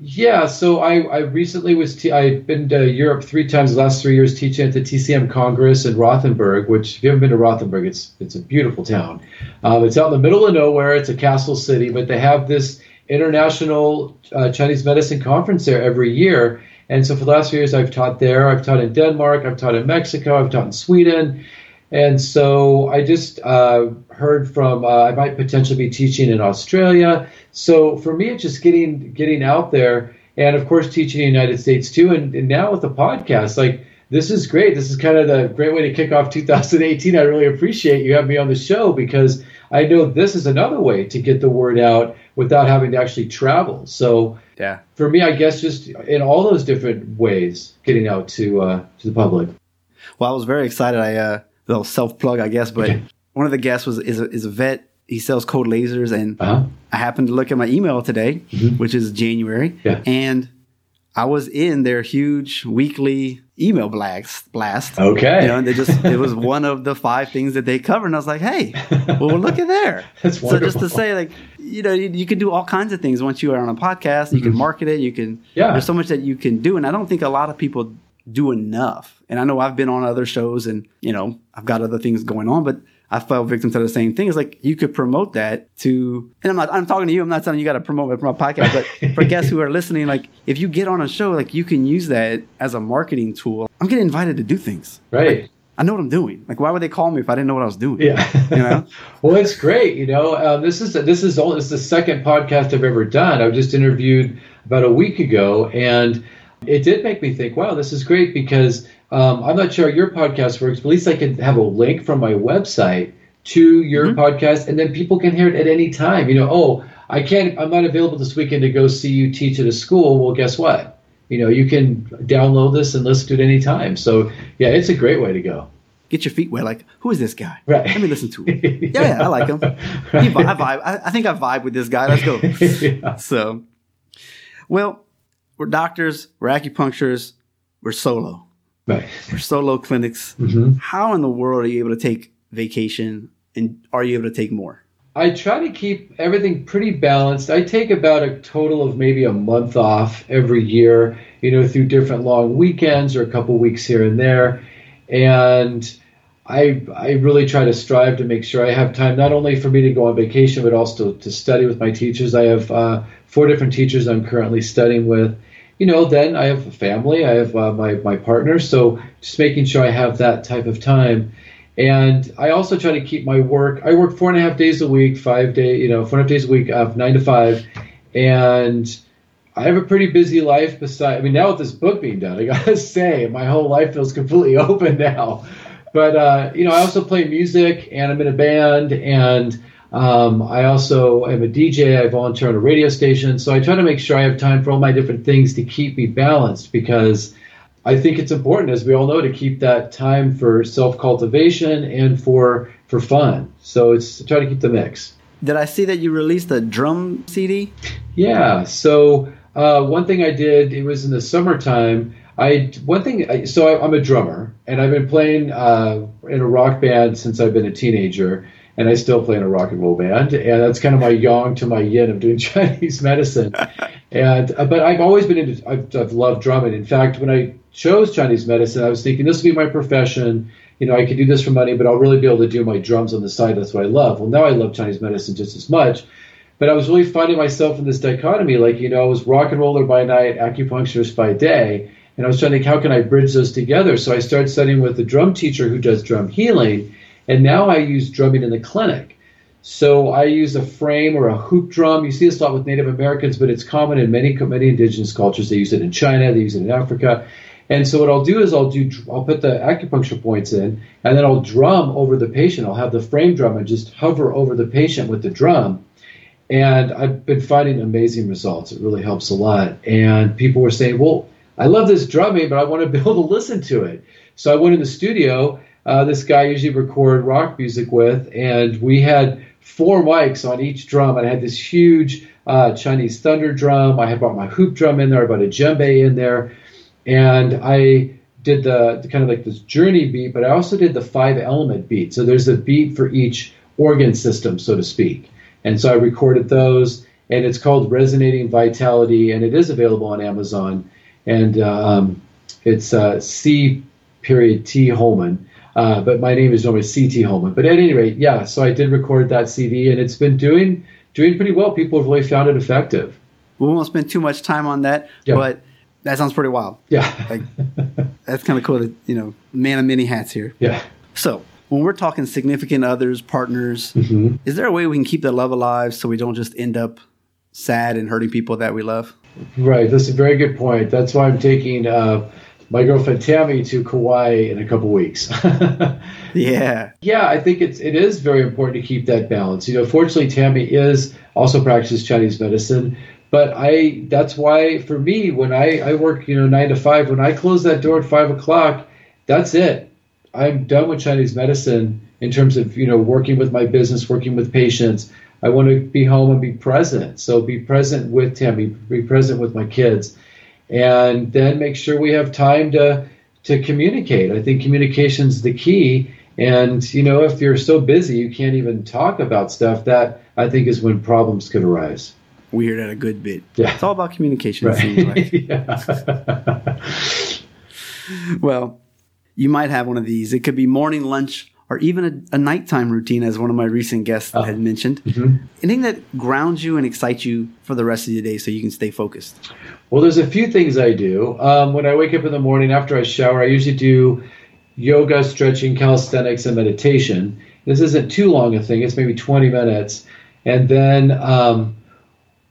yeah. So I, I recently was te- I've been to Europe three times the last three years teaching at the TCM Congress in Rothenburg. Which, if you haven't been to Rothenburg, it's it's a beautiful town. Um, it's out in the middle of nowhere. It's a castle city, but they have this international uh, Chinese medicine conference there every year. And so for the last few years, I've taught there. I've taught in Denmark. I've taught in Mexico. I've taught in Sweden. And so I just uh, heard from uh, I might potentially be teaching in Australia. So for me, it's just getting getting out there, and of course teaching in the United States too. And, and now with the podcast, like this is great. This is kind of the great way to kick off 2018. I really appreciate you having me on the show because I know this is another way to get the word out without having to actually travel. So Yeah. for me, I guess just in all those different ways, getting out to uh, to the public. Well, I was very excited. I uh, little self plug, I guess, but Okay. one of the guests was is a, is a vet. He sells cold lasers, and Uh-huh. I happened to look at my email today, which is January, Yeah. and I was in their huge weekly email blast. Blast. Okay. You know, and they just it was one of the five things that they covered. and I was like, hey, well, look at there. That's So just to say, like, you know, you, you can do all kinds of things once you are on a podcast. You can market it. You can. Mm-hmm. Yeah. There's so much that you can do, and I don't think a lot of people do enough. And I know I've been on other shows, and you know, I've got other things going on, but. I fell victim to the same thing. It's like you could promote that to, and I'm not, I'm talking to you. I'm not telling you got to promote it from a podcast, but for guests who are listening, like if you get on a show, like you can use that as a marketing tool. I'm getting invited to do things. Right. I know what I'm doing. Like, why would they call me if I didn't know what I was doing? Yeah. You know? well, it's great. You know, um, this is this is all, this is the second podcast I've ever done. I was just interviewed about a week ago, and it did make me think, wow, this is great because um, I'm not sure how your podcast works, but at least I can have a link from my website to your podcast, and then people can hear it at any time. You know, oh, I can't, I'm not available this weekend to go see you teach at a school. Well, guess what? You know, you can download this and listen to it anytime. So, yeah, it's a great way to go. Get your feet wet. Like, who is this guy? Right. Let me listen to him. yeah, yeah, I like him. I vibe. I, I think I vibe with this guy. Let's go. Yeah. So, well, we're doctors. We're acupuncturists. We're solo. Right. Solo clinics. Mhm. How in the world are you able to take vacation, and are you able to take more? I try to keep everything pretty balanced. I take about a total of maybe a month off every year, you know, through different long weekends or a couple weeks here and there. And I I really try to strive to make sure I have time not only for me to go on vacation, but also to study with my teachers. I have uh, four different teachers I'm currently studying with. You know, then I have a family, I have uh, my my partner, so just making sure I have that type of time. And I also try to keep my work. I work four and a half days a week, five day, you know, four and a half days a week, uh, nine to five, and I have a pretty busy life. Beside, I mean, now with this book being done, I gotta say, my whole life feels completely open now. But uh, you know, I also play music, and I'm in a band, and um, I also am a DJ. I volunteer on a radio station, so I try to make sure I have time for all my different things to keep me balanced because. I think it's important, as we all know, to keep that time for self cultivation and for for fun. So it's try to keep the mix. Did I see that you released a drum CD? Yeah. So uh, one thing I did, it was in the summertime. I one thing. So I, I'm a drummer, and I've been playing uh, in a rock band since I've been a teenager, and I still play in a rock and roll band, and that's kind of my yang to my yin of doing Chinese medicine. And uh, but I've always been into. I've, I've loved drumming. In fact, when I chose Chinese medicine, I was thinking this will be my profession. You know, I could do this for money, but I'll really be able to do my drums on the side. That's what I love. Well, now I love Chinese medicine just as much. But I was really finding myself in this dichotomy, like you know, I was rock and roller by night, acupuncturist by day, And I was trying to think, how can I bridge those together? So I started studying with a drum teacher who does drum healing. And now I use drumming in the clinic. So I use a frame or a hoop drum. You see this a lot with Native Americans, but it's common in many, many indigenous cultures. They use it in China, they use it in Africa. And so what I'll do is I'll do I'll put the acupuncture points in, and then I'll drum over the patient. I'll have the frame drum and just hover over the patient with the drum. And I've been finding amazing results. It really helps a lot. And people were saying, "Well, I love this drumming, but I want to be able to listen to it." So I went in the studio. Uh, this guy usually record rock music with, and we had four mics on each drum. And I had this huge uh, Chinese thunder drum. I had brought my hoop drum in there. I brought a djembe in there and I did the, the, kind of like this journey beat, but I also did the five element beat. So there's a beat for each organ system, so to speak. And so I recorded those, and it's called Resonating Vitality, and it is available on Amazon. And um, it's uh, C period T Holman. Uh, but my name is normally C.T. Holman. But at any rate, yeah, so I did record that CD, and it's been doing doing pretty well. People have really found it effective. We won't spend too much time on that, yeah. but that sounds pretty wild. Yeah. like, that's kind of cool that, you know, man of many hats here. Yeah. So, when we're talking significant others, partners, mm-hmm. is there a way we can keep that love alive so we don't just end up sad and hurting people that we love? Right. That's a very good point. That's why I'm taking uh, my girlfriend Tammy to Kauai in a couple weeks. yeah. Yeah, I think it's it is very important to keep that balance. You know, fortunately Tammy is also practices Chinese medicine, but I that's why for me when I, I work you know nine to five when I close that door at five o'clock that's it I'm done with Chinese medicine in terms of you know working with my business working with patients I want to be home and be present so be present with Tammy be present with my kids and then make sure we have time to to communicate I think communication is the key and you know if you're so busy you can't even talk about stuff that I think is when problems could arise weird at a good bit. Yeah. It's all about communication, right. like. well, you might have one of these. It could be morning, lunch, or even a, a nighttime routine, as one of my recent guests oh. had mentioned. Mm-hmm. Anything that grounds you and excites you for the rest of the day so you can stay focused? Well, there's a few things I do. Um, when I wake up in the morning after I shower, I usually do yoga, stretching, calisthenics, and meditation. This isn't too long a thing, it's maybe 20 minutes. And then um,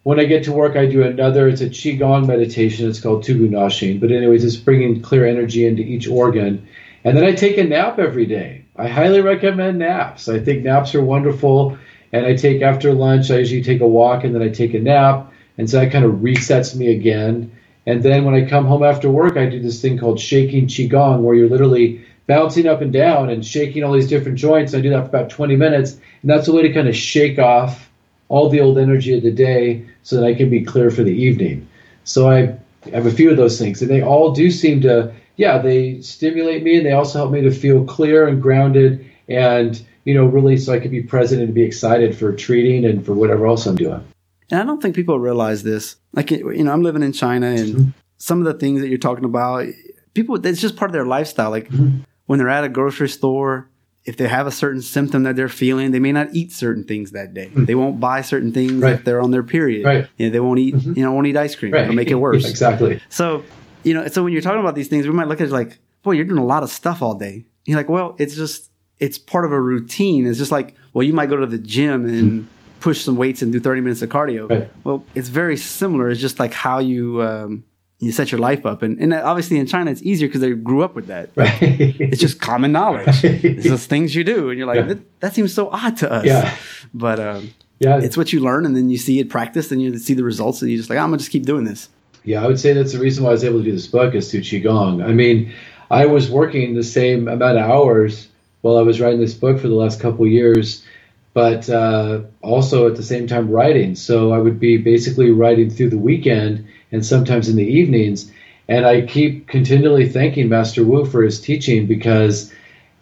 when I get to work, I do another. It's a qigong meditation. It's called Tugu Nashin. But anyways, it's bringing clear energy into each organ. And then I take a nap every day. I highly recommend naps. I think naps are wonderful. And I take after lunch. I usually take a walk and then I take a nap. And so that kind of resets me again. And then when I come home after work, I do this thing called shaking qigong, where you're literally bouncing up and down and shaking all these different joints. I do that for about 20 minutes, and that's a way to kind of shake off all the old energy of the day so that I can be clear for the evening. So I have a few of those things, and they all do seem to, yeah, they stimulate me, and they also help me to feel clear and grounded, and you know, really, so I can be present and be excited for treating and for whatever else I'm doing. And I don't think people realize this. Like, you know, I'm living in China, and mm-hmm. some of the things that you're talking about, people, it's just part of their lifestyle. Like mm-hmm. when they're at a grocery store, if they have a certain symptom that they're feeling, they may not eat certain things that day. Mm-hmm. They won't buy certain things right. if they're on their period. Right. You know, they won't eat, mm-hmm. you know, won't eat ice cream. Right. It'll make it worse. exactly. So, you know, so when you're talking about these things, we might look at it like, boy, you're doing a lot of stuff all day. You're like, well, it's just, it's part of a routine. It's just like, well, you might go to the gym and push some weights and do 30 minutes of cardio. Right. Well, it's very similar. It's just like how you, um, you set your life up. And, and obviously in China, it's easier because they grew up with that. Right. it's just common knowledge. It's just things you do. And you're like, yeah. that, that, seems so odd to us. Yeah. But um, yeah, it's what you learn and then you see it practiced and you see the results and you're just like, I'm going to just keep doing this. Yeah, I would say that's the reason why I was able to do this book is through Qigong. I mean, I was working the same amount of hours while I was writing this book for the last couple years, but uh, also at the same time writing. So I would be basically writing through the weekend and sometimes in the evenings. And I keep continually thanking Master Wu for his teaching because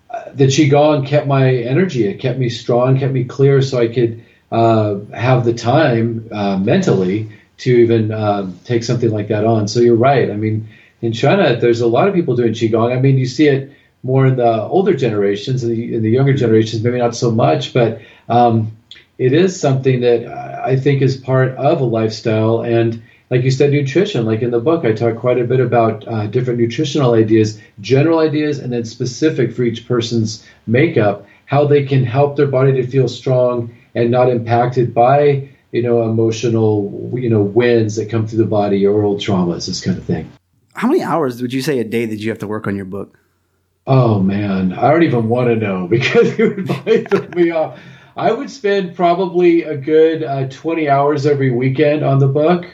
uh, the Qigong kept my energy. It kept me strong, kept me clear so I could uh, have the time uh, mentally to even uh, take something like that on. So you're right. I mean, in China, there's a lot of people doing Qigong. I mean, you see it more in the older generations, in the, in the younger generations, maybe not so much, but um, it is something that I think is part of a lifestyle. And like you said, nutrition. Like in the book, I talk quite a bit about uh, different nutritional ideas, general ideas, and then specific for each person's makeup, how they can help their body to feel strong and not impacted by you know emotional you know winds that come through the body or old traumas, this kind of thing. How many hours would you say a day that you have to work on your book? Oh man, I don't even want to know because it would probably throw me off. I would spend probably a good uh, 20 hours every weekend on the book.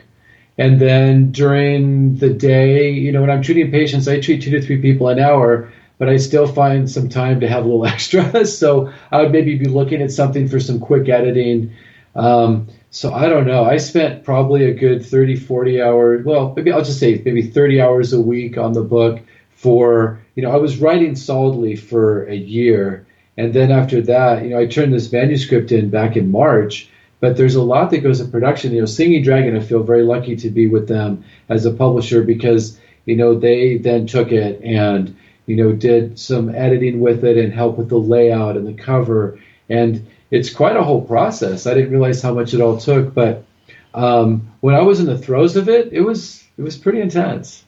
And then during the day, you know, when I'm treating patients, I treat two to three people an hour, but I still find some time to have a little extra. so I would maybe be looking at something for some quick editing. Um, so I don't know. I spent probably a good 30, 40 hours. Well, maybe I'll just say maybe 30 hours a week on the book for, you know, I was writing solidly for a year. And then after that, you know, I turned this manuscript in back in March but there's a lot that goes in production. You know, Singing Dragon, I feel very lucky to be with them as a publisher because you know they then took it and you know did some editing with it and help with the layout and the cover, and it's quite a whole process. I didn't realize how much it all took, but um, when I was in the throes of it, it was it was pretty intense.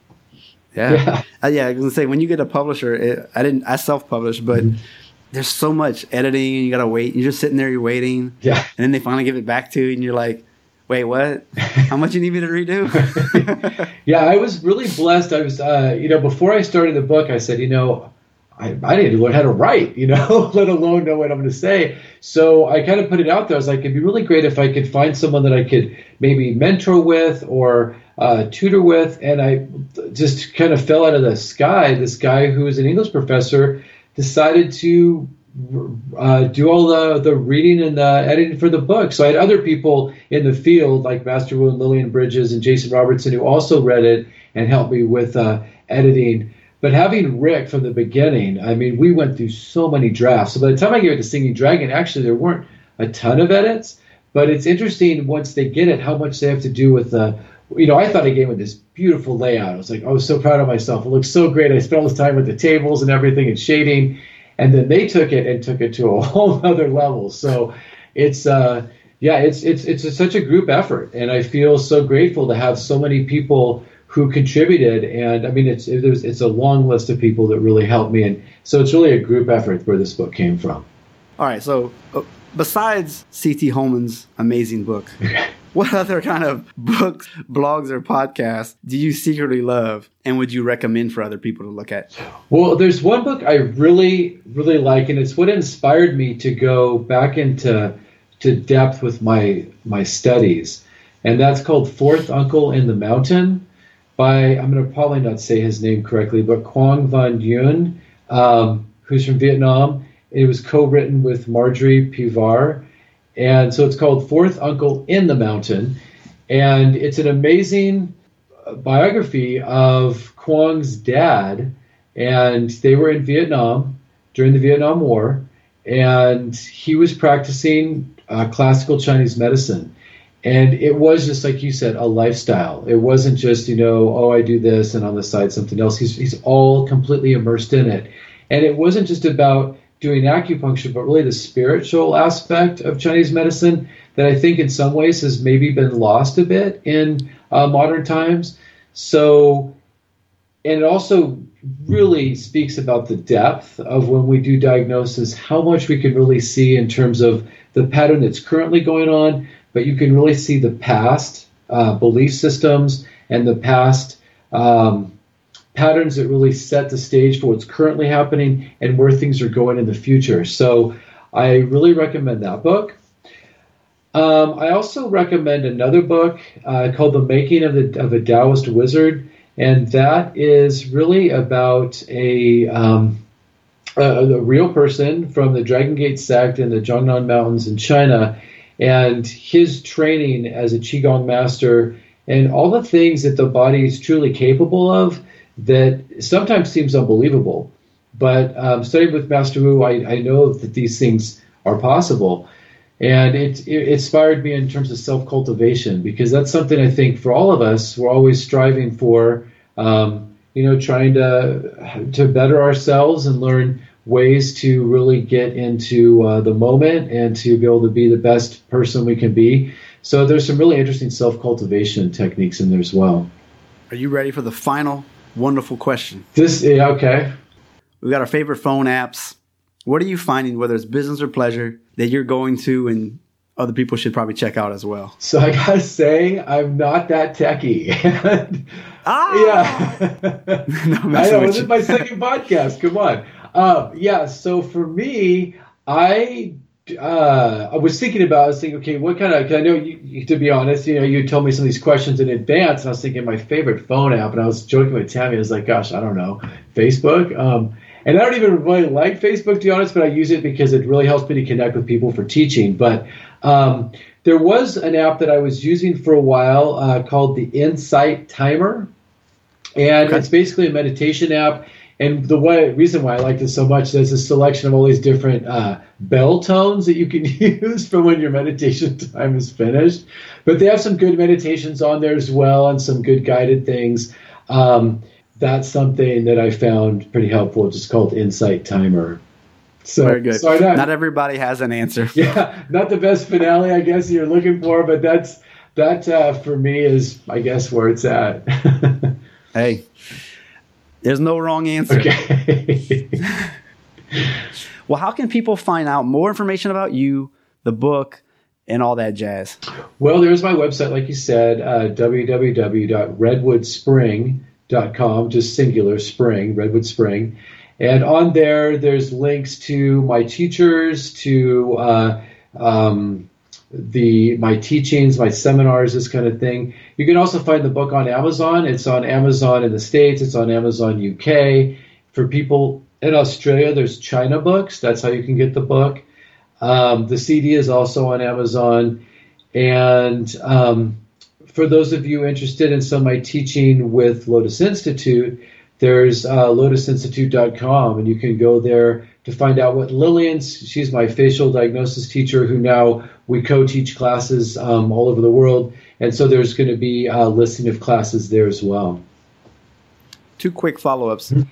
Yeah, yeah. Uh, yeah I was gonna say when you get a publisher, it, I didn't I self published, but. Mm-hmm there's so much editing and you gotta wait. You're just sitting there, you're waiting. Yeah. And then they finally give it back to you and you're like, wait, what? How much you need me to redo? yeah, I was really blessed. I was, uh, you know, before I started the book, I said, you know, I, I didn't learn how to write, you know, let alone know what I'm going to say. So I kind of put it out there. I was like, it'd be really great if I could find someone that I could maybe mentor with or uh, tutor with. And I just kind of fell out of the sky. This guy who was an English professor decided to uh, do all the, the reading and the editing for the book. So I had other people in the field like Master Wu and Lillian Bridges and Jason Robertson who also read it and helped me with uh, editing. But having Rick from the beginning, I mean, we went through so many drafts. So by the time I gave it to Singing Dragon, actually there weren't a ton of edits. But it's interesting once they get it how much they have to do with the you know, I thought I came with this beautiful layout. I was like, I was so proud of myself. It looks so great. I spent all this time with the tables and everything and shading. And then they took it and took it to a whole other level. So it's, uh, yeah, it's, it's, it's a, such a group effort. And I feel so grateful to have so many people who contributed. And I mean, it's, it was, it's a long list of people that really helped me. And so it's really a group effort where this book came from. All right. So uh, besides C.T. Holman's amazing book, what other kind of books, blogs, or podcasts do you secretly love and would you recommend for other people to look at? Well, there's one book I really, really like, and it's what inspired me to go back into to depth with my my studies, and that's called Fourth Uncle in the Mountain by I'm going to probably not say his name correctly, but Quang Van Yuen, um, who's from Vietnam. It was co-written with Marjorie Pivar and so it's called Fourth Uncle in the Mountain. And it's an amazing biography of Quang's dad. And they were in Vietnam during the Vietnam War. And he was practicing uh, classical Chinese medicine. And it was just like you said, a lifestyle. It wasn't just, you know, oh, I do this and on the side something else. He's, he's all completely immersed in it. And it wasn't just about doing acupuncture, but really the spiritual aspect of Chinese medicine that I think in some ways has maybe been lost a bit in uh, modern times. So, and it also really speaks about the depth of when we do diagnosis, how much we can really see in terms of the pattern that's currently going on, but you can really see the past uh, belief systems and the past. Um, patterns that really set the stage for what's currently happening and where things are going in the future. So I really recommend that book. Um, I also recommend another book uh, called The Making of, the, of a Taoist Wizard, and that is really about a, um, a, a, real person from the Dragon Gate sect in the Jiangnan Mountains in China, and his training as a Qigong master and all the things that the body is truly capable of that sometimes seems unbelievable. But um, studying with Master Wu, I, I, know that these things are possible. And it, it inspired me in terms of self cultivation because that's something I think for all of us, we're always striving for, um, you know, trying to, to better ourselves and learn ways to really get into uh, the moment and to be able to be the best person we can be. So there's some really interesting self cultivation techniques in there as well. Are you ready for the final wonderful question? This yeah, okay. We've got our favorite phone apps. What are you finding, whether it's business or pleasure, that you're going to and other people should probably check out as well? So I gotta say, I'm not that techie. ah, yeah. no, I know this is my second podcast. Come on. Um, yeah. So for me, I uh, I was thinking about. I was thinking, okay, what kind of? Cause I know you, to be honest, you know, you told me some of these questions in advance, and I was thinking my favorite phone app, and I was joking with Tammy. I was like, gosh, I don't know, Facebook. Um, and I don't even really like Facebook to be honest, but I use it because it really helps me to connect with people for teaching. But um, there was an app that I was using for a while uh, called the Insight Timer, and okay. it's basically a meditation app. And the way, reason why I like this so much, there's a selection of all these different uh, bell tones that you can use for when your meditation time is finished. But they have some good meditations on there as well, and some good guided things. Um, that's something that I found pretty helpful. It's just called Insight Timer. So, Very good. So not, not everybody has an answer. Yeah, not the best finale, I guess you're looking for, but that's that uh, for me is, I guess, where it's at. hey, there's no wrong answer. Okay. well, how can people find out more information about you, the book, and all that jazz? Well, there's my website, like you said, uh, www.redwoodspring.com just singular spring, Redwood Spring. And on there, there's links to my teachers, to uh, um, the my teachings, my seminars, this kind of thing. You can also find the book on Amazon. It's on Amazon in the States. It's on Amazon UK. For people in Australia, there's China Books. That's how you can get the book. Um, the CD is also on Amazon, and um, for those of you interested in some of my teaching with Lotus Institute, there's uh, lotusinstitute.com, and you can go there to find out what Lillian's. She's my facial diagnosis teacher, who now we co-teach classes um, all over the world, and so there's going to be a listing of classes there as well. Two quick follow-ups. Mm-hmm.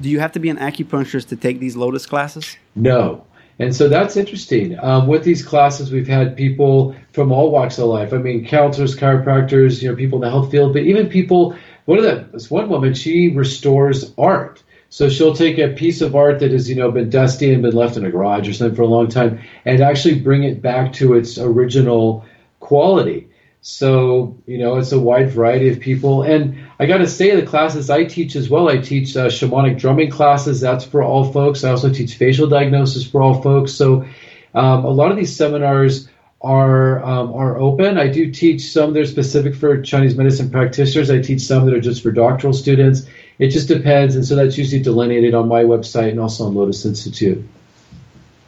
Do you have to be an acupuncturist to take these Lotus classes? No. And so that's interesting. Um, with these classes, we've had people from all walks of life. I mean, counselors, chiropractors, you know, people in the health field, but even people. One of the this one woman, she restores art. So she'll take a piece of art that has, you know, been dusty and been left in a garage or something for a long time, and actually bring it back to its original quality. So, you know, it's a wide variety of people. And I got to say, the classes I teach as well, I teach uh, shamanic drumming classes. That's for all folks. I also teach facial diagnosis for all folks. So, um, a lot of these seminars are um, are open. I do teach some that are specific for Chinese medicine practitioners. I teach some that are just for doctoral students. It just depends, and so that's usually delineated on my website and also on Lotus Institute.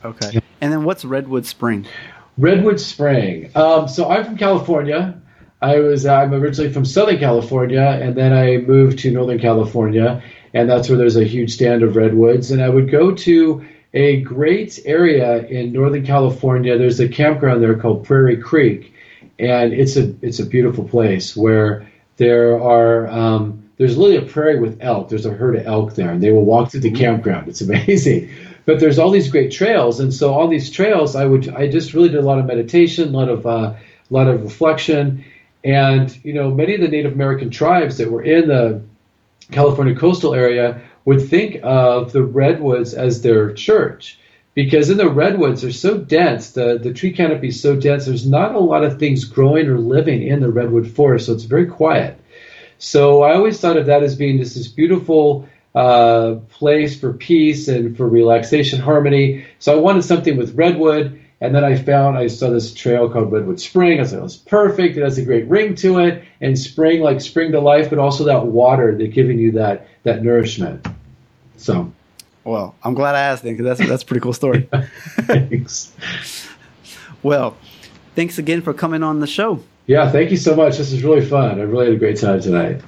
Okay. And then what's Redwood Spring? Redwood Spring. Um, so I'm from California. I was I'm originally from Southern California, and then I moved to Northern California, and that's where there's a huge stand of redwoods. And I would go to a great area in Northern California. There's a campground there called Prairie Creek, and it's a it's a beautiful place where there are um, there's literally a prairie with elk. There's a herd of elk there, and they will walk through the campground. It's amazing but there's all these great trails, and so all these trails, I would I just really did a lot of meditation, a lot of uh, a lot of reflection, and you know many of the Native American tribes that were in the California coastal area would think of the redwoods as their church because in the redwoods they're so dense the, the tree canopy is so dense there's not a lot of things growing or living in the redwood forest so it's very quiet so i always thought of that as being just this beautiful uh, place for peace and for relaxation, harmony. So I wanted something with redwood, and then I found I saw this trail called Redwood Spring. I was like, "It's perfect. It has a great ring to it, and spring like spring to life, but also that water that giving you that that nourishment." So, well, I'm glad I asked then because that's that's a pretty cool story. thanks. well, thanks again for coming on the show. Yeah, thank you so much. This is really fun. I really had a great time tonight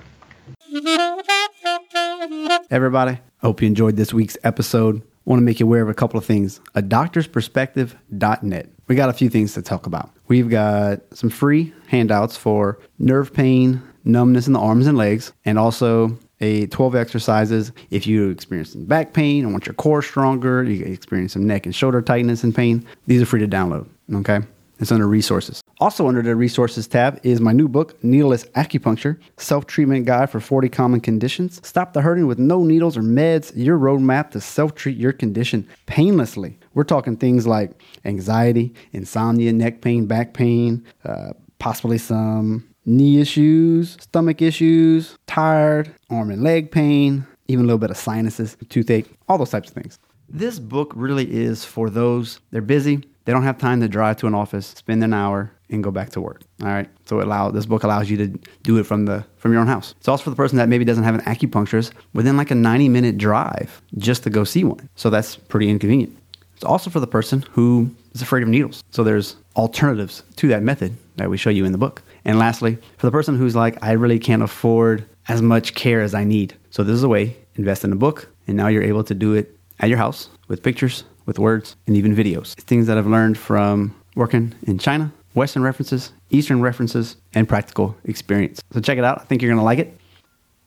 everybody. Hope you enjoyed this week's episode. Want to make you aware of a couple of things. A doctor's perspective.net. We got a few things to talk about. We've got some free handouts for nerve pain, numbness in the arms and legs, and also a 12 exercises if you experience some back pain and want your core stronger, you experience some neck and shoulder tightness and pain. These are free to download. Okay. It's under resources. Also, under the resources tab is my new book, Needleless Acupuncture Self Treatment Guide for 40 Common Conditions. Stop the hurting with no needles or meds, your roadmap to self treat your condition painlessly. We're talking things like anxiety, insomnia, neck pain, back pain, uh, possibly some knee issues, stomach issues, tired, arm and leg pain, even a little bit of sinuses, toothache, all those types of things. This book really is for those, they're busy, they don't have time to drive to an office, spend an hour, and go back to work. All right. So allow this book allows you to do it from the from your own house. It's also for the person that maybe doesn't have an acupuncturist within like a 90 minute drive just to go see one. So that's pretty inconvenient. It's also for the person who is afraid of needles. So there's alternatives to that method that we show you in the book. And lastly, for the person who's like, I really can't afford as much care as I need. So this is a way, invest in a book, and now you're able to do it at your house with pictures, with words, and even videos. Things that I've learned from working in China, Western references, Eastern references, and practical experience. So check it out. I think you're going to like it.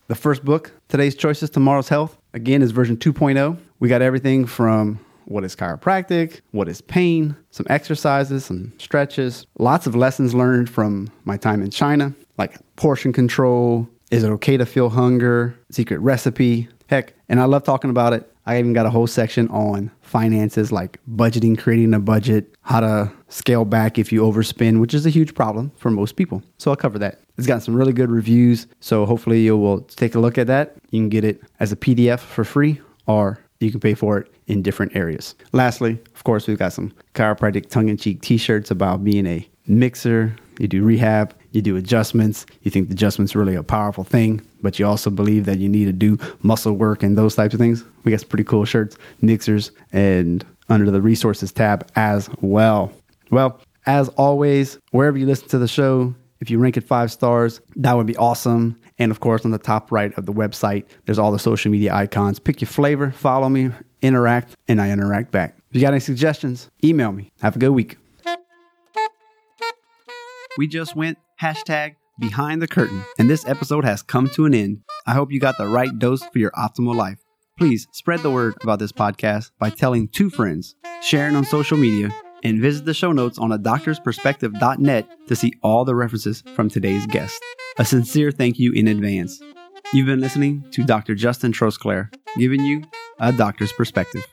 The first book, Today's Choices, Tomorrow's Health, again is version 2.0. We got everything from what is chiropractic, what is pain, some exercises, some stretches, lots of lessons learned from my time in China, like portion control, is it okay to feel hunger, secret recipe, heck, and I love talking about it. I even got a whole section on finances like budgeting, creating a budget, how to scale back if you overspend, which is a huge problem for most people. So I'll cover that. It's got some really good reviews. So hopefully you will take a look at that. You can get it as a PDF for free or you can pay for it in different areas. Lastly, of course, we've got some chiropractic tongue in cheek t shirts about being a mixer. You do rehab, you do adjustments. You think the adjustment's really a powerful thing, but you also believe that you need to do muscle work and those types of things. We got some pretty cool shirts, mixers, and under the resources tab as well. Well, as always, wherever you listen to the show, if you rank it five stars, that would be awesome. And of course, on the top right of the website, there's all the social media icons. Pick your flavor, follow me, interact, and I interact back. If you got any suggestions, email me. Have a good week. We just went hashtag behind the curtain, and this episode has come to an end. I hope you got the right dose for your optimal life. Please spread the word about this podcast by telling two friends, sharing on social media, and visit the show notes on a doctorsperspective.net to see all the references from today's guest. A sincere thank you in advance. You've been listening to Dr. Justin Trosclair, giving you a doctor's perspective.